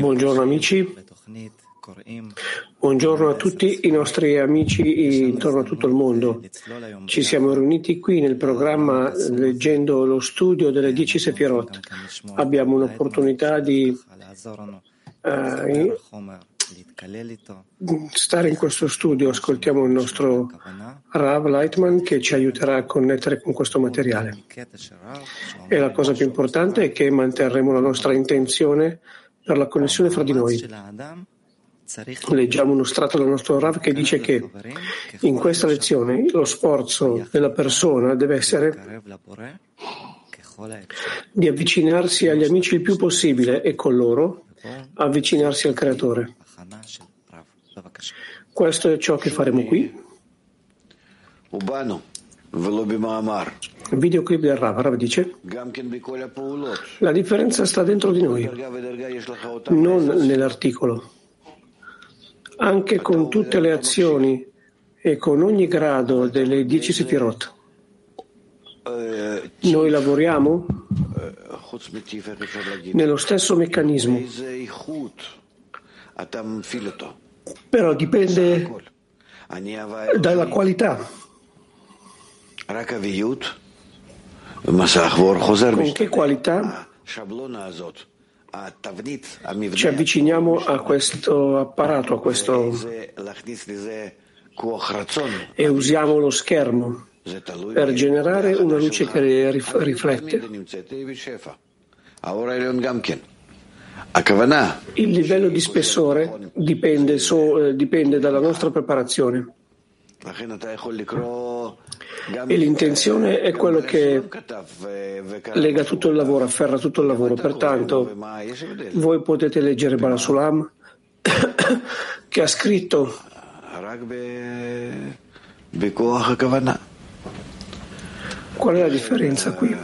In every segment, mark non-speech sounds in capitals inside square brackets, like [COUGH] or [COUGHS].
Buongiorno amici. Buongiorno a tutti i nostri amici intorno a tutto il mondo. Ci siamo riuniti qui nel programma leggendo lo studio delle 10 Sepirot. Abbiamo un'opportunità di eh, stare in questo studio, ascoltiamo il nostro Rav Lightman che ci aiuterà a connettere con questo materiale. E la cosa più importante è che manterremo la nostra intenzione per la connessione fra di noi. Leggiamo uno strato del nostro Rav che dice che in questa lezione lo sforzo della persona deve essere di avvicinarsi agli amici il più possibile e con loro avvicinarsi al Creatore. Questo è ciò che faremo qui. Il Videoclip del Ravarav Rav dice la differenza sta dentro di noi, non nell'articolo. Anche con tutte le azioni e con ogni grado delle 10 sefirot. Noi lavoriamo nello stesso meccanismo però dipende dalla qualità. Con che qualità? Ci avviciniamo a questo apparato, a questo e usiamo lo schermo per generare una luce che riflette. Il livello di spessore dipende, so, eh, dipende dalla nostra preparazione. E l'intenzione è quello che lega tutto il lavoro, afferra tutto il lavoro. Pertanto, voi potete leggere Balasulam [COUGHS] che ha scritto qual è la differenza qui?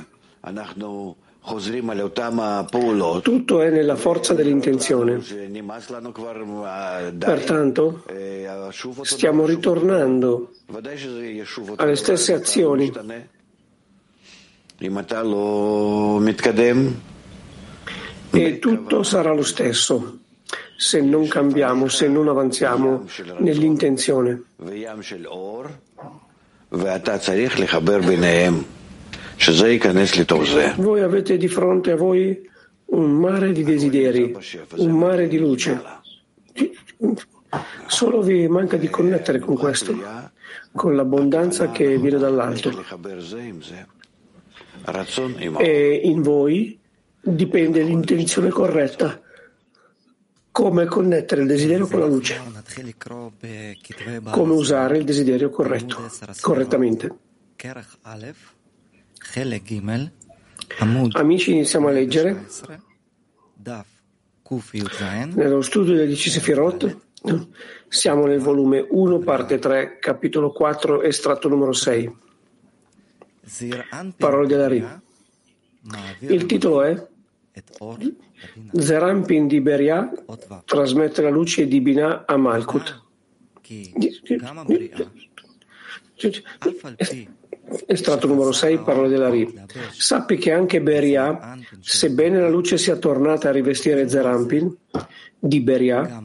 Tutto è nella forza dell'intenzione. Pertanto stiamo ritornando alle stesse azioni. E tutto sarà lo stesso se non cambiamo, se non avanziamo nell'intenzione. Voi avete di fronte a voi un mare di desideri, un mare di luce. Solo vi manca di connettere con questo, con l'abbondanza che viene dall'alto. E in voi dipende l'intenzione corretta. Come connettere il desiderio con la luce? Come usare il desiderio corretto, correttamente? Amici, iniziamo a leggere. Nello studio del Cisefirot. Siamo nel volume 1, parte 3, capitolo 4, estratto numero 6. Parole della Ri. Il titolo è Zerampin di Beria trasmette la luce di Binah a Malkut. Estratto numero 6, parole della Ri. Sappi che anche Beria, sebbene la luce sia tornata a rivestire Zerampin, di Beria,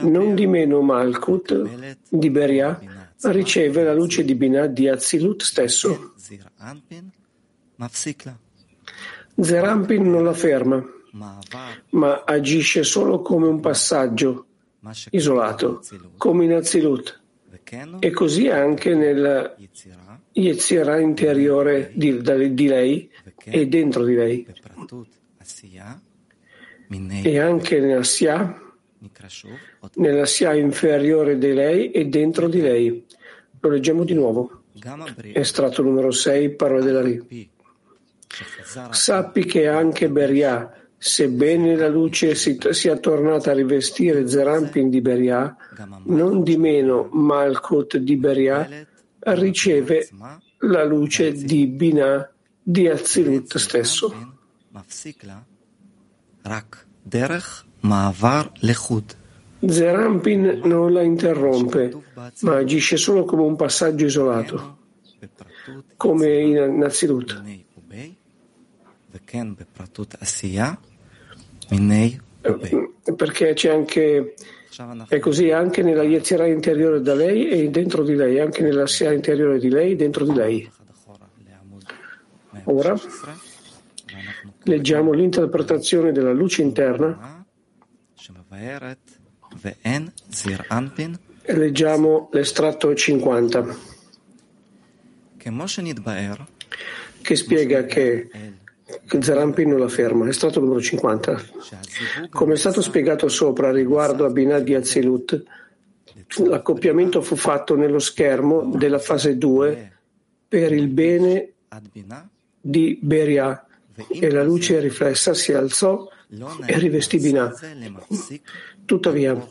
non di meno Malkut di Beria riceve la luce di Binah di Azilut stesso. Zerampin non la ferma, ma agisce solo come un passaggio isolato, come in Azilut, e così anche nel Yetzirah interiore di, di lei e dentro di lei. E anche nella Sia, nella Sia inferiore di lei e dentro di lei. Lo leggiamo di nuovo. Estratto numero 6, parole della Ri. Sappi che anche Beria, sebbene la luce sia tornata a rivestire Zerampin di Beria, non di meno Malkut di Beria, riceve la luce di Binah di Azilut stesso. Zerampin non la interrompe, ma agisce solo come un passaggio isolato, come in Azilut. Eh, perché c'è anche è così anche nella Yetzirah interiore da lei e dentro di lei, anche nella Sia interiore di lei e dentro di lei. Ora leggiamo l'interpretazione della luce interna. e leggiamo l'estratto 50 che spiega che Zerampin non la ferma, è stato numero 50. Come è stato spiegato sopra riguardo a Binah di Azilut, l'accoppiamento fu fatto nello schermo della fase 2 per il bene di Beria e la luce riflessa si alzò e rivestì Binah. Tuttavia,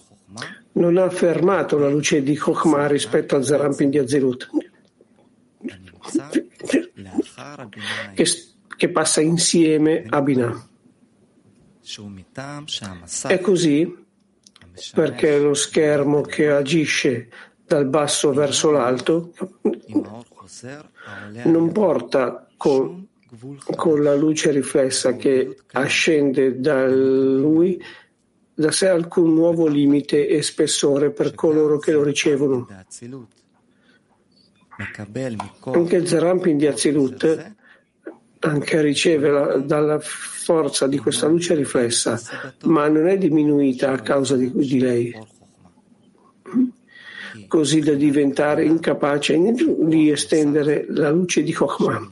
non ha fermato la luce di Chokhmah rispetto a Zerampin di Azilut, che che passa insieme a Binah. È così perché lo schermo che agisce dal basso verso l'alto non porta con, con la luce riflessa che ascende da lui da sé alcun nuovo limite e spessore per coloro che lo ricevono. Anche Zerampin di Azilut anche riceve la, dalla forza di questa luce riflessa, ma non è diminuita a causa di, di lei, così da diventare incapace di estendere la luce di Chokhmah.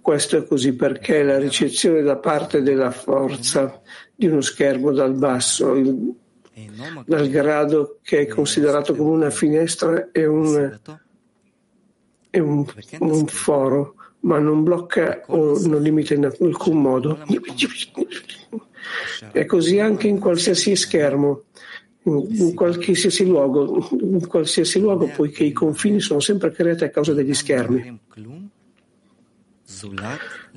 Questo è così perché la ricezione da parte della forza di uno schermo dal basso, il, dal grado che è considerato come una finestra, è un, un, un foro ma non blocca o non limita in alcun modo. È così anche in qualsiasi schermo, in qualsiasi luogo, in qualsiasi luogo, poiché i confini sono sempre creati a causa degli schermi.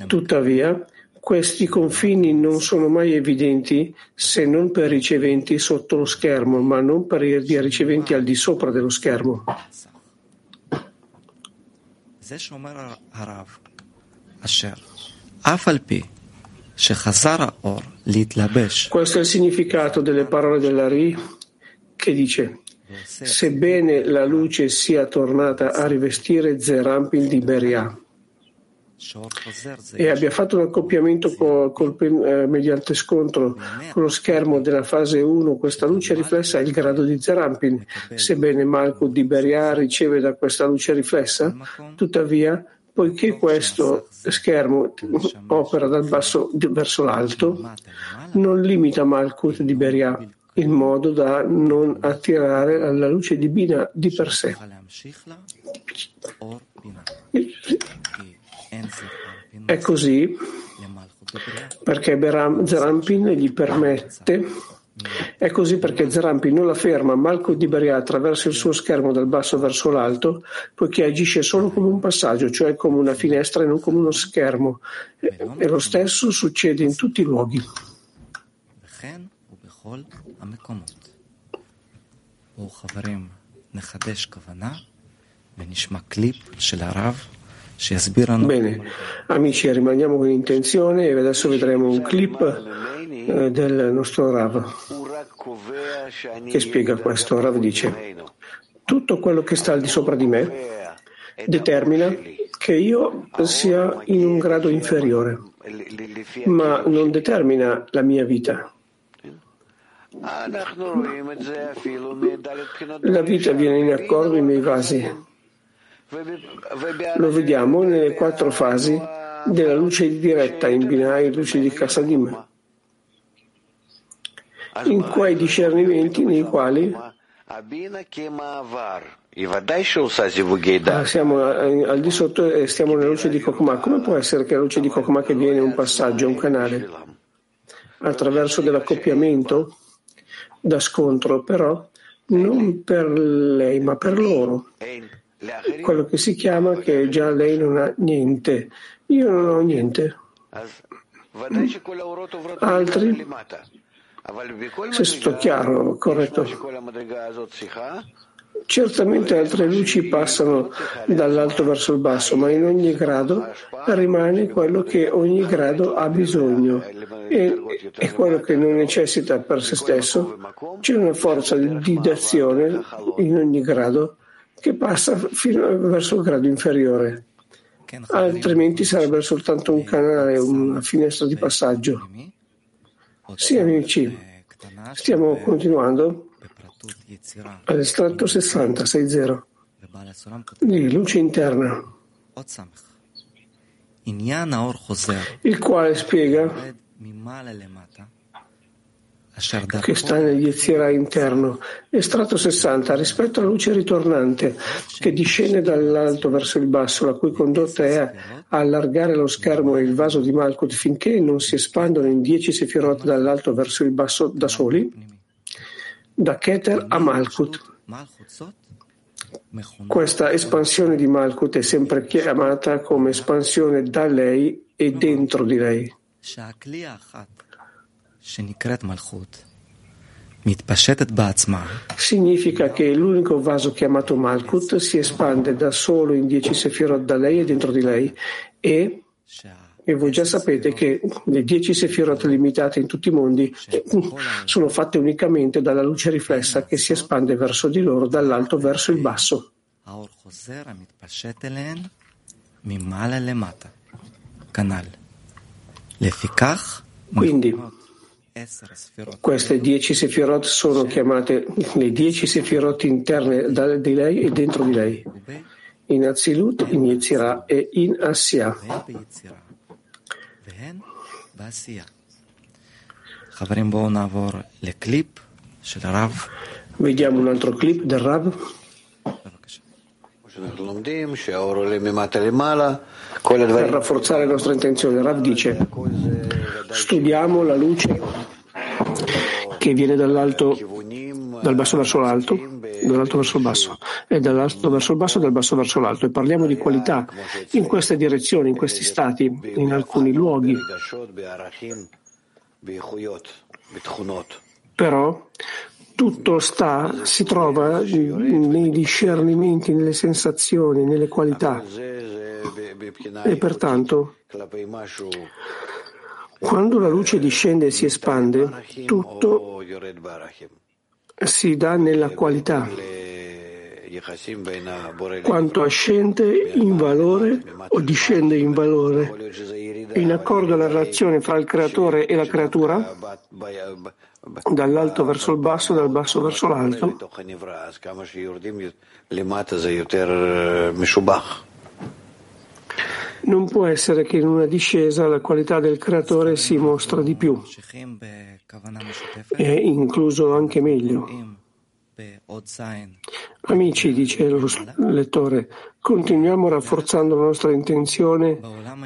Tuttavia, questi confini non sono mai evidenti se non per riceventi sotto lo schermo, ma non per i riceventi al di sopra dello schermo. Questo è il significato delle parole dell'Ari che dice sebbene la luce sia tornata a rivestire Zerampil di Beria e abbia fatto un accoppiamento col, col, eh, mediante scontro con lo schermo della fase 1, questa luce riflessa è il grado di Zerampin. Sebbene Malkut di Beria riceve da questa luce riflessa, tuttavia, poiché questo schermo [LAUGHS] opera dal basso verso l'alto, non limita Malkut di Beria in modo da non attirare alla luce divina di per sé. È così perché Zerampin gli permette, è così perché Zerampin non la ferma Malco di Beria attraverso il suo schermo dal basso verso l'alto, poiché agisce solo come un passaggio, cioè come una finestra e non come uno schermo. E lo stesso succede in tutti i luoghi. ונשמע קליפ של הרב Bene, amici, rimaniamo con intenzione e adesso vedremo un clip eh, del nostro Rav che spiega questo. Rav dice, tutto quello che sta al di sopra di me determina che io sia in un grado inferiore, ma non determina la mia vita. La vita viene in accordo nei miei vasi lo vediamo nelle quattro fasi della luce diretta in binario luce di Kasadim, in quei discernimenti nei quali ah, siamo al di sotto e stiamo nella luce di Kokma. Come può essere che la luce di Kokma che viene un passaggio, un canale? Attraverso dell'accoppiamento da scontro, però non per lei, ma per loro quello che si chiama che già lei non ha niente. Io non ho niente. Altri? Se sto chiaro, corretto. Certamente altre luci passano dall'alto verso il basso, ma in ogni grado rimane quello che ogni grado ha bisogno e, e quello che non necessita per se stesso. C'è una forza di d'azione in ogni grado che passa fino verso il grado inferiore. Altrimenti sarebbe soltanto un canale, una finestra di passaggio. Sì, amici, stiamo continuando. all'estratto 60, 60, di luce interna, il quale spiega che sta nel Yetzirah interno. Estratto 60, rispetto alla luce ritornante che discende dall'alto verso il basso, la cui condotta è allargare lo schermo e il vaso di Malkut finché non si espandono in 10 sefirot dall'alto verso il basso da soli, da Keter a Malkut. Questa espansione di Malkut è sempre chiamata come espansione da lei e dentro di lei. Significa che l'unico vaso chiamato Malkut si espande da solo in dieci sefirot da lei e dentro di lei e, e voi già sapete che le dieci sefirot limitate in tutti i mondi sono fatte unicamente dalla luce riflessa che si espande verso di loro dall'alto verso il basso. Quindi queste dieci sefirot sono chiamate le dieci sefirot interne di lei e dentro di lei, in Azilut, in Yetzirah e in Assia. Vediamo un altro clip del Rav. Per rafforzare la nostra intenzione, Rav dice, studiamo la luce che viene dall'alto, dal basso verso l'alto, dall'alto verso il basso, e dall'alto verso il basso e dal basso verso l'alto. E parliamo di qualità in queste direzioni, in questi stati, in alcuni luoghi. Però tutto sta, si trova nei discernimenti, nelle sensazioni, nelle qualità. E pertanto, quando la luce discende e si espande, tutto si dà nella qualità. Quanto ascende in valore o discende in valore, in accordo alla relazione fra il creatore e la creatura, dall'alto verso il basso, dal basso verso l'alto. Non può essere che in una discesa la qualità del creatore si mostra di più, è incluso anche meglio. Amici, dice lo lettore, continuiamo rafforzando la nostra intenzione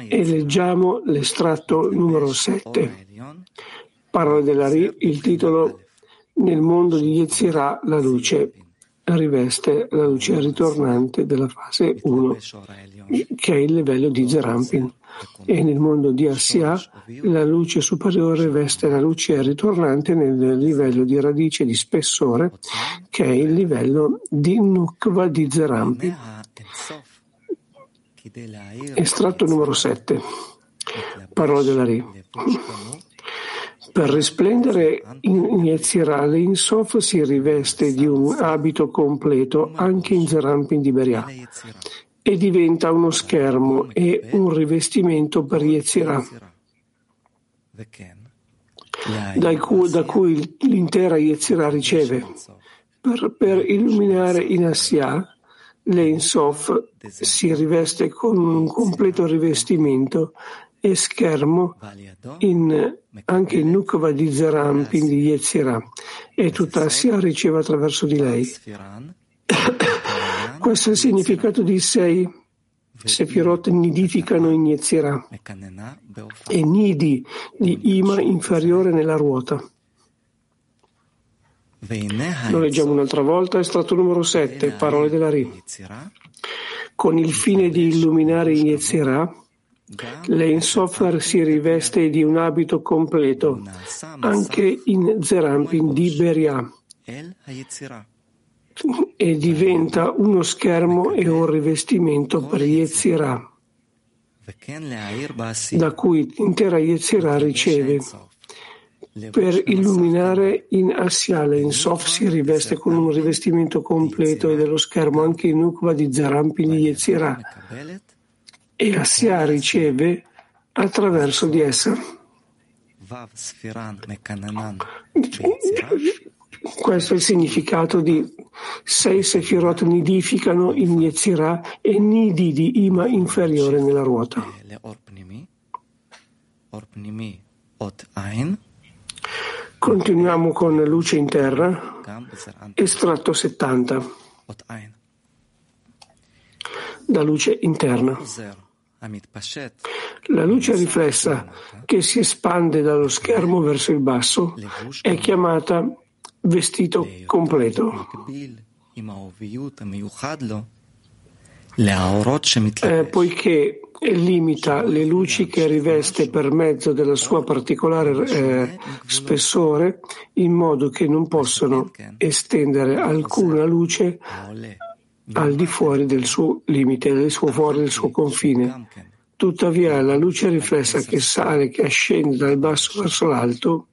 e leggiamo l'estratto numero 7. Parole della Ri, il titolo Nel mondo di Yetzirah la luce riveste la luce ritornante della fase 1, che è il livello di Zerampin. E nel mondo di Assia la luce superiore veste la luce ritornante nel livello di radice di spessore, che è il livello di Nukva di Zerampin. Estratto numero 7. Parola della Ri. Per risplendere in Yetzirah, l'Insof si riveste di un abito completo anche in Zerampin di Beria e diventa uno schermo e un rivestimento per Yetzirah, da cui, da cui l'intera Yetzirah riceve. Per, per illuminare in Assia, l'Einsof si riveste con un completo rivestimento e schermo in, anche in Nukva di Zerampin di Yetzirah e tutta Assia riceve attraverso di lei. [COUGHS] Questo è il significato di sei Sefirot nidificano in Yetzirah e nidi di Ima inferiore nella ruota. Lo leggiamo un'altra volta, estratto numero 7, parole della Ri. Con il fine di illuminare in Yetzirah, L'Ensofer si riveste di un abito completo, anche in Zerampin di Beria. e diventa uno schermo e un rivestimento per Yetzirah, da cui l'intera Yetzirah riceve. Per illuminare in Asiale in Sof si riveste con un rivestimento completo e dello schermo anche in Ukva di Zarampi di e Asia riceve attraverso di essa. Questo è il significato di sei sefirot nidificano il Yetzirah e nidi di ima inferiore nella ruota. Continuiamo con luce interna, estratto 70, da luce interna. La luce riflessa che si espande dallo schermo verso il basso è chiamata vestito completo. Eh, poiché limita le luci che riveste per mezzo del suo particolare eh, spessore in modo che non possono estendere alcuna luce al di fuori del suo limite, del suo, fuori del suo confine. Tuttavia la luce riflessa che sale, che ascende dal basso verso l'alto,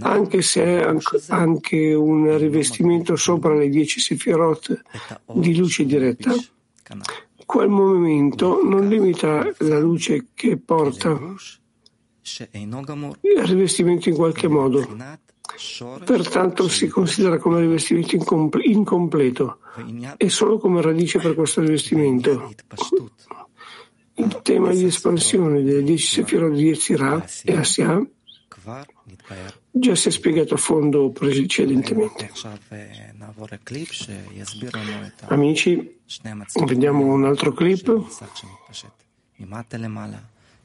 anche se è anche un rivestimento sopra le dieci sefirot di luce diretta, quel movimento non limita la luce che porta il rivestimento in qualche modo. Pertanto si considera come rivestimento incompleto e solo come radice per questo rivestimento. Il tema di espansione delle dieci sefirot di Yetzirah e Asya già si è spiegato a fondo precedentemente. Amici, vediamo un altro clip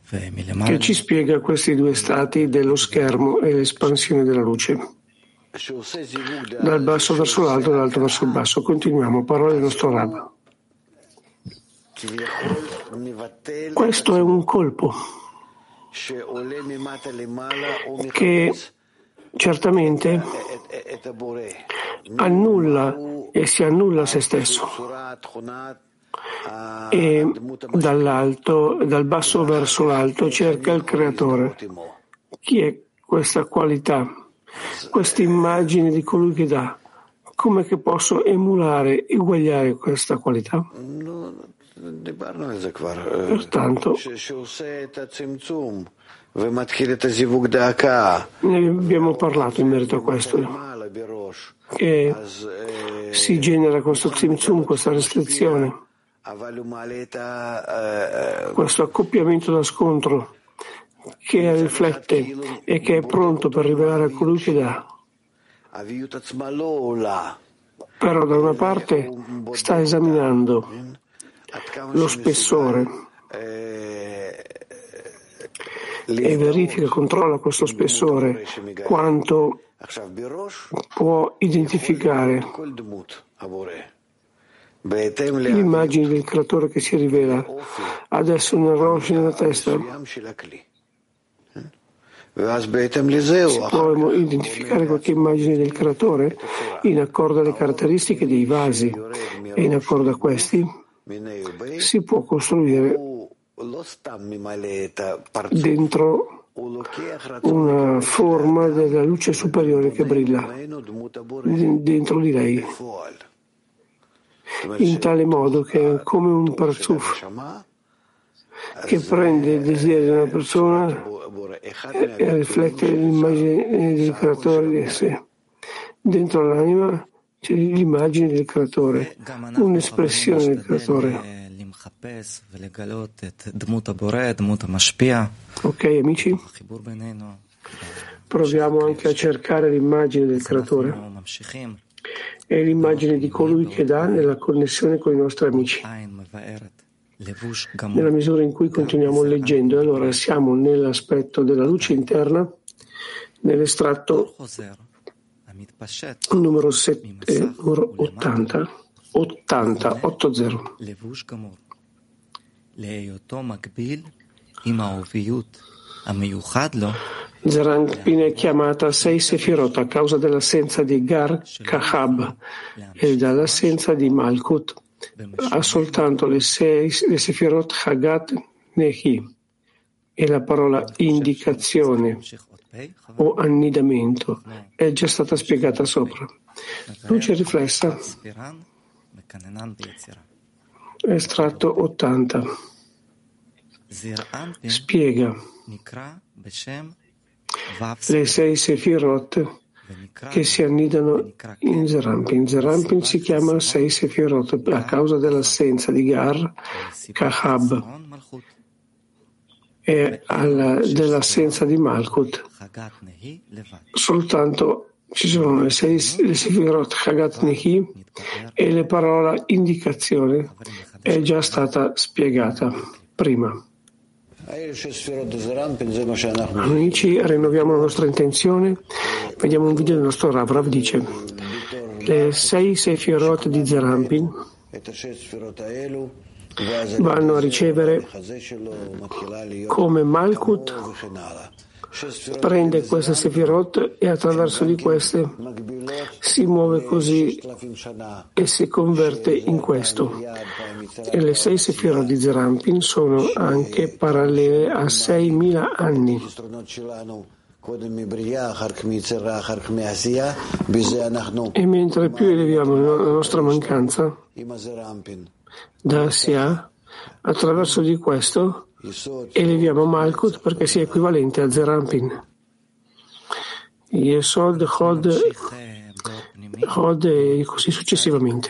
che ci spiega questi due stati dello schermo e l'espansione della luce. Dal basso verso l'alto, dall'alto verso il basso. Continuiamo, parole del nostro Rab. Questo è un colpo che certamente annulla e si annulla se stesso e dall'alto, dal basso verso l'alto cerca il creatore. Chi è questa qualità, questa immagine di colui che dà? Come che posso emulare, eguagliare questa qualità? Pertanto, ne abbiamo parlato in merito a questo, che si genera questo tzimtzum, questa restrizione, questo accoppiamento da scontro che riflette e che è pronto per rivelare a colui che dà. Però da una parte sta esaminando lo spessore. e verifica, controlla questo spessore, quanto può identificare l'immagine del creatore che si rivela adesso nel Rosh nella testa. Si può identificare qualche immagine del creatore in accordo alle caratteristiche dei vasi. E in accordo a questi si può costruire dentro una forma della luce superiore che brilla. Dentro di lei, in tale modo che è come un parzuf che prende il desiderio di una persona e riflette l'immagine del creatore di sé. Dentro l'anima c'è l'immagine del creatore, un'espressione del creatore. Ok amici? Proviamo anche a cercare l'immagine del creatore e l'immagine di colui che dà nella connessione con i nostri amici. Nella misura in cui continuiamo leggendo, allora siamo nell'aspetto della luce interna, nell'estratto numero, 7, numero 80, 80, 80. Zerampin è chiamata sei Sefirot a causa dell'assenza di Gar Kahab e dall'assenza di Malkut. Ha soltanto le sei le Sefirot Hagat Nehi e la parola indicazione o annidamento è già stata spiegata sopra. Luce riflessa. Estratto 80. Spiega le sei Sefirot che si annidano in Zerampin. Zerampin si chiama sei Sefirot a causa dell'assenza di Gar, Kahab. E alla, dell'assenza di Malkut. Soltanto ci sono le sei le Sefirot Chagat Nehi e le parole indicazione è già stata spiegata prima. Amici, rinnoviamo la nostra intenzione. Vediamo un video del nostro Rav. Rav dice: Le sei Sefirot di Zerampin vanno a ricevere come Malkut prende queste Sefirot e attraverso di queste si muove così e si converte in questo. E le sei Sefirot di Zerampin sono anche parallele a 6.000 anni. E mentre più eleviamo la nostra mancanza da Sia, attraverso di questo eleviamo Malkut perché sia equivalente a Zerampin. Yesod, Hod, Hod e così successivamente.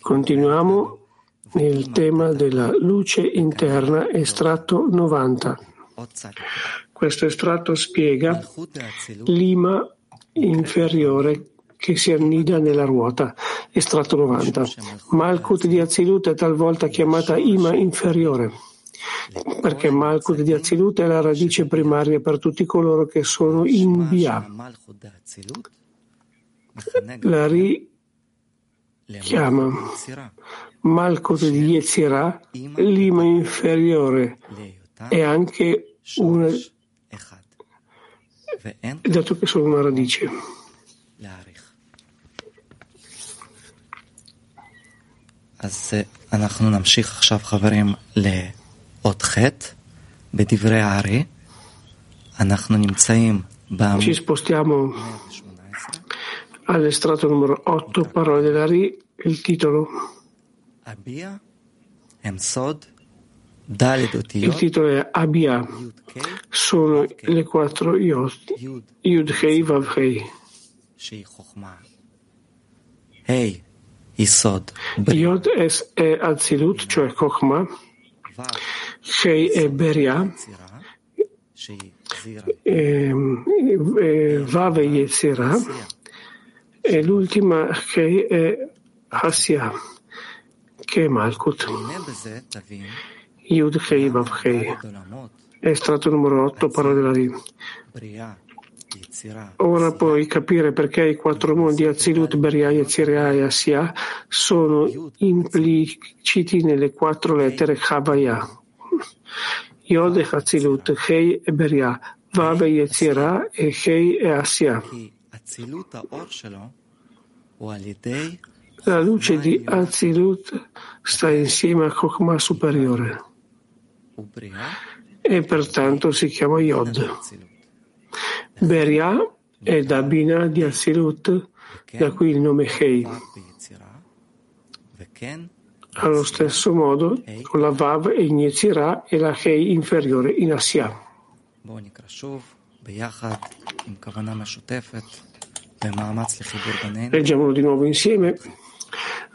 Continuiamo nel tema della luce interna, estratto 90. Questo estratto spiega l'ima inferiore che si annida nella ruota. Estratto 90. Malkut di Azilut è talvolta chiamata Ima inferiore, perché Malkut di Azilut è la radice primaria per tutti coloro che sono in Bia. La richiama Malkut di Yetzirah, l'Ima inferiore, è anche una, dato che sono una radice. אז אנחנו נמשיך עכשיו, חברים, לאות ח' בדברי הארי. אנחנו נמצאים בעמוד... Ci spostiamo all'estratto numero 8, parole della Ri, il titolo. Il titolo è Abia, sono le quattro Yod, Yud Hei Vav Hei. Hey, Yod è Azilut, cioè Kochma, Shei è Beria, Vav è Yetzirah, e l'ultima Shei è Hassia, che è Malkut. Yud Hei Vav Hei. È stato numero 8, parola della Ri. Ora puoi capire perché i quattro mondi Azilut, Beria, Yetzirah e Asiya sono impliciti nelle quattro lettere Havaya. Yod e Azilut, Hei e Beria, Vav e Yetzirah e Hei e Asiya. La luce di Azilut sta insieme a Chokhmah superiore e pertanto si chiama Yod. Beria è da Bina di Asilut, da qui il nome Hei. Allo stesso modo, con la Vav e in Yetzirah e la Hei inferiore in Assia. Leggiamolo di nuovo insieme,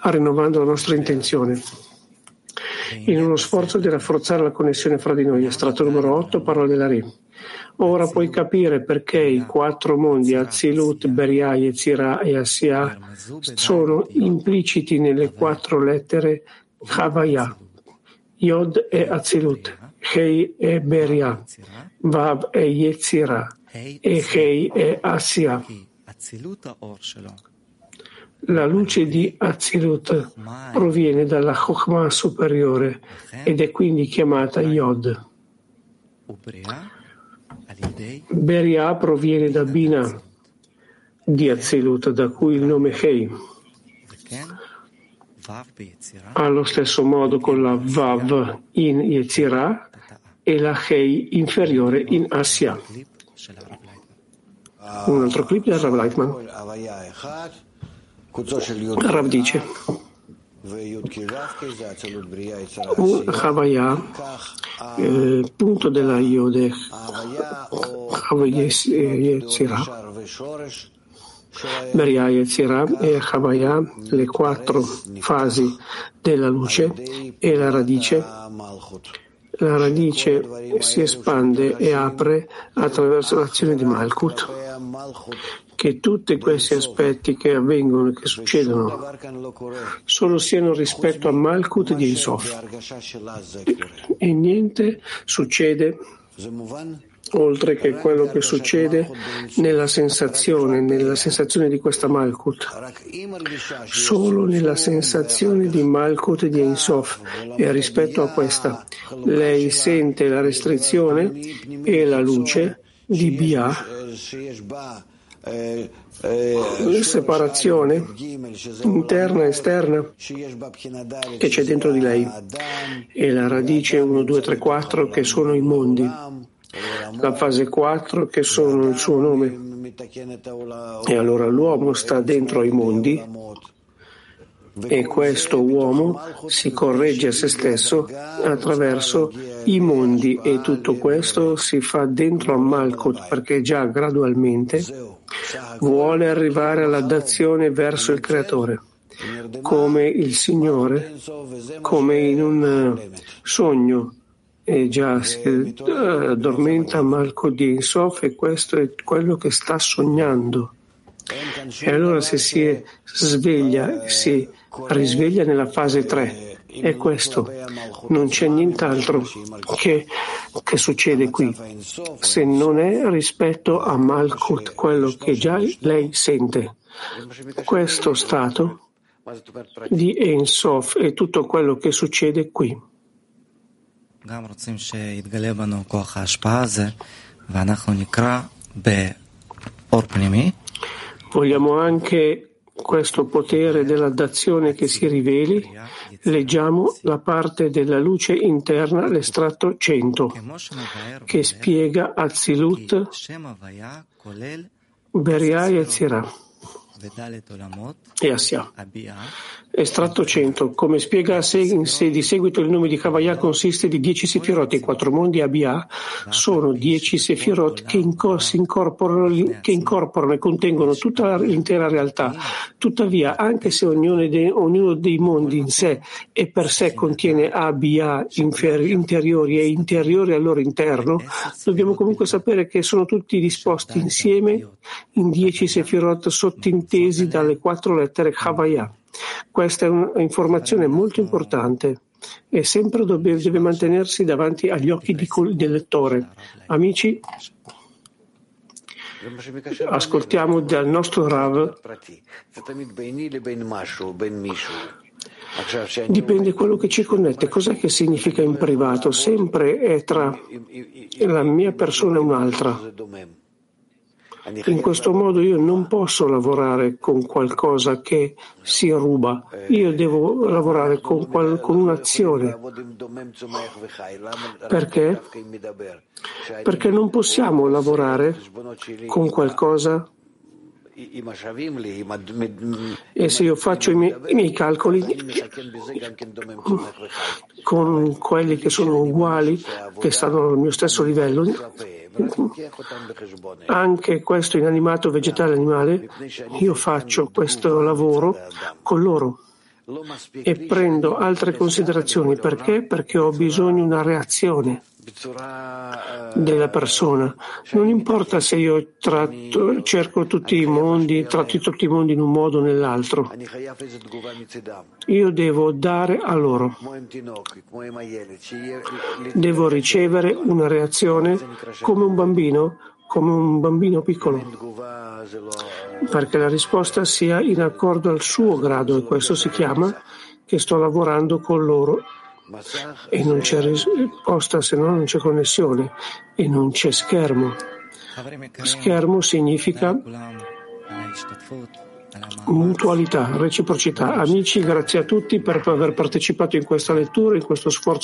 rinnovando la nostra intenzione. In uno sforzo di rafforzare la connessione fra di noi, estratto numero 8, parole della Re. Ora puoi capire perché i quattro mondi, Azilut, Beria, Yetzirah e Asiya, sono impliciti nelle quattro lettere Havaya. Yod è Azilut, Hei è Beria, Vav è Yetzirah e Hei è Asiya. La luce di Azilut proviene dalla Chokhmah superiore ed è quindi chiamata Yod. Beria proviene da Bina di Azilut, da cui il nome Hei. Allo stesso modo con la Vav in Yetzirah e la Hei inferiore in Asya. Un altro clip del Rav Leitman. Rav dice un Havaya, eh, punto della Yode Yetzirah Beria Yetzirah e Havaya, le quattro fasi della luce e la radice. La radice si espande e apre attraverso l'azione di Malkut. Che tutti questi aspetti che avvengono, che succedono, solo siano rispetto a Malkut di Insof. E niente succede oltre che quello che succede nella sensazione, nella sensazione di questa Malkut. Solo nella sensazione di Malkut di Ensof e rispetto a questa lei sente la restrizione e la luce di Bia separazione interna e esterna che c'è dentro di lei e la radice 1, 2, 3, 4 che sono i mondi la fase 4 che sono il suo nome. E allora l'uomo sta dentro ai mondi e questo uomo si corregge a se stesso attraverso i mondi e tutto questo si fa dentro a Malkut perché già gradualmente vuole arrivare alla dazione verso il creatore come il Signore, come in un sogno e già si addormenta Malco di Insof e questo è quello che sta sognando. E allora se si sveglia, si risveglia nella fase 3 è questo. Non c'è nient'altro che, che succede qui, se non è rispetto a Malkut quello che già lei sente. Questo stato di Ensof è tutto quello che succede qui. Vogliamo anche questo potere della dazione che si riveli, leggiamo la parte della luce interna, l'estratto 100, che spiega Azilut, Beria e Zirah e Assia. Estratto 100. Come spiega in sé di seguito il nome di Kavaya consiste di 10 sefirot e 4 mondi Abia sono 10 sefirot che, inco- incorporano, che incorporano e contengono tutta l'intera realtà. Tuttavia, anche se de, ognuno dei mondi in sé e per sé contiene Abia infer- interiori e interiori al loro interno, dobbiamo comunque sapere che sono tutti disposti insieme in 10 sefirot sottintesi dalle quattro lettere Kavaya. Questa è un'informazione molto importante e sempre deve, deve mantenersi davanti agli occhi di, del lettore. Amici, ascoltiamo dal nostro Rav. Dipende quello che ci connette. Cos'è che significa in privato? Sempre è tra la mia persona e un'altra. In questo modo io non posso lavorare con qualcosa che si ruba, io devo lavorare con, qual- con un'azione. Perché? Perché non possiamo lavorare con qualcosa e se io faccio i miei, i miei, calcoli con quelli che sono uguali, che stanno al mio stesso livello, anche questo inanimato, vegetale, animale, io faccio questo lavoro con loro e prendo altre considerazioni. Perché? Perché ho bisogno di una reazione della persona. Non importa se io tratto, cerco tutti i mondi, tratto tutti i mondi in un modo o nell'altro. Io devo dare a loro. Devo ricevere una reazione come un bambino, come un bambino piccolo, perché la risposta sia in accordo al suo grado e questo si chiama che sto lavorando con loro e non c'è risposta se no non c'è connessione e non c'è schermo. Schermo significa mutualità, reciprocità. Amici, grazie a tutti per aver partecipato in questa lettura, in questo sforzo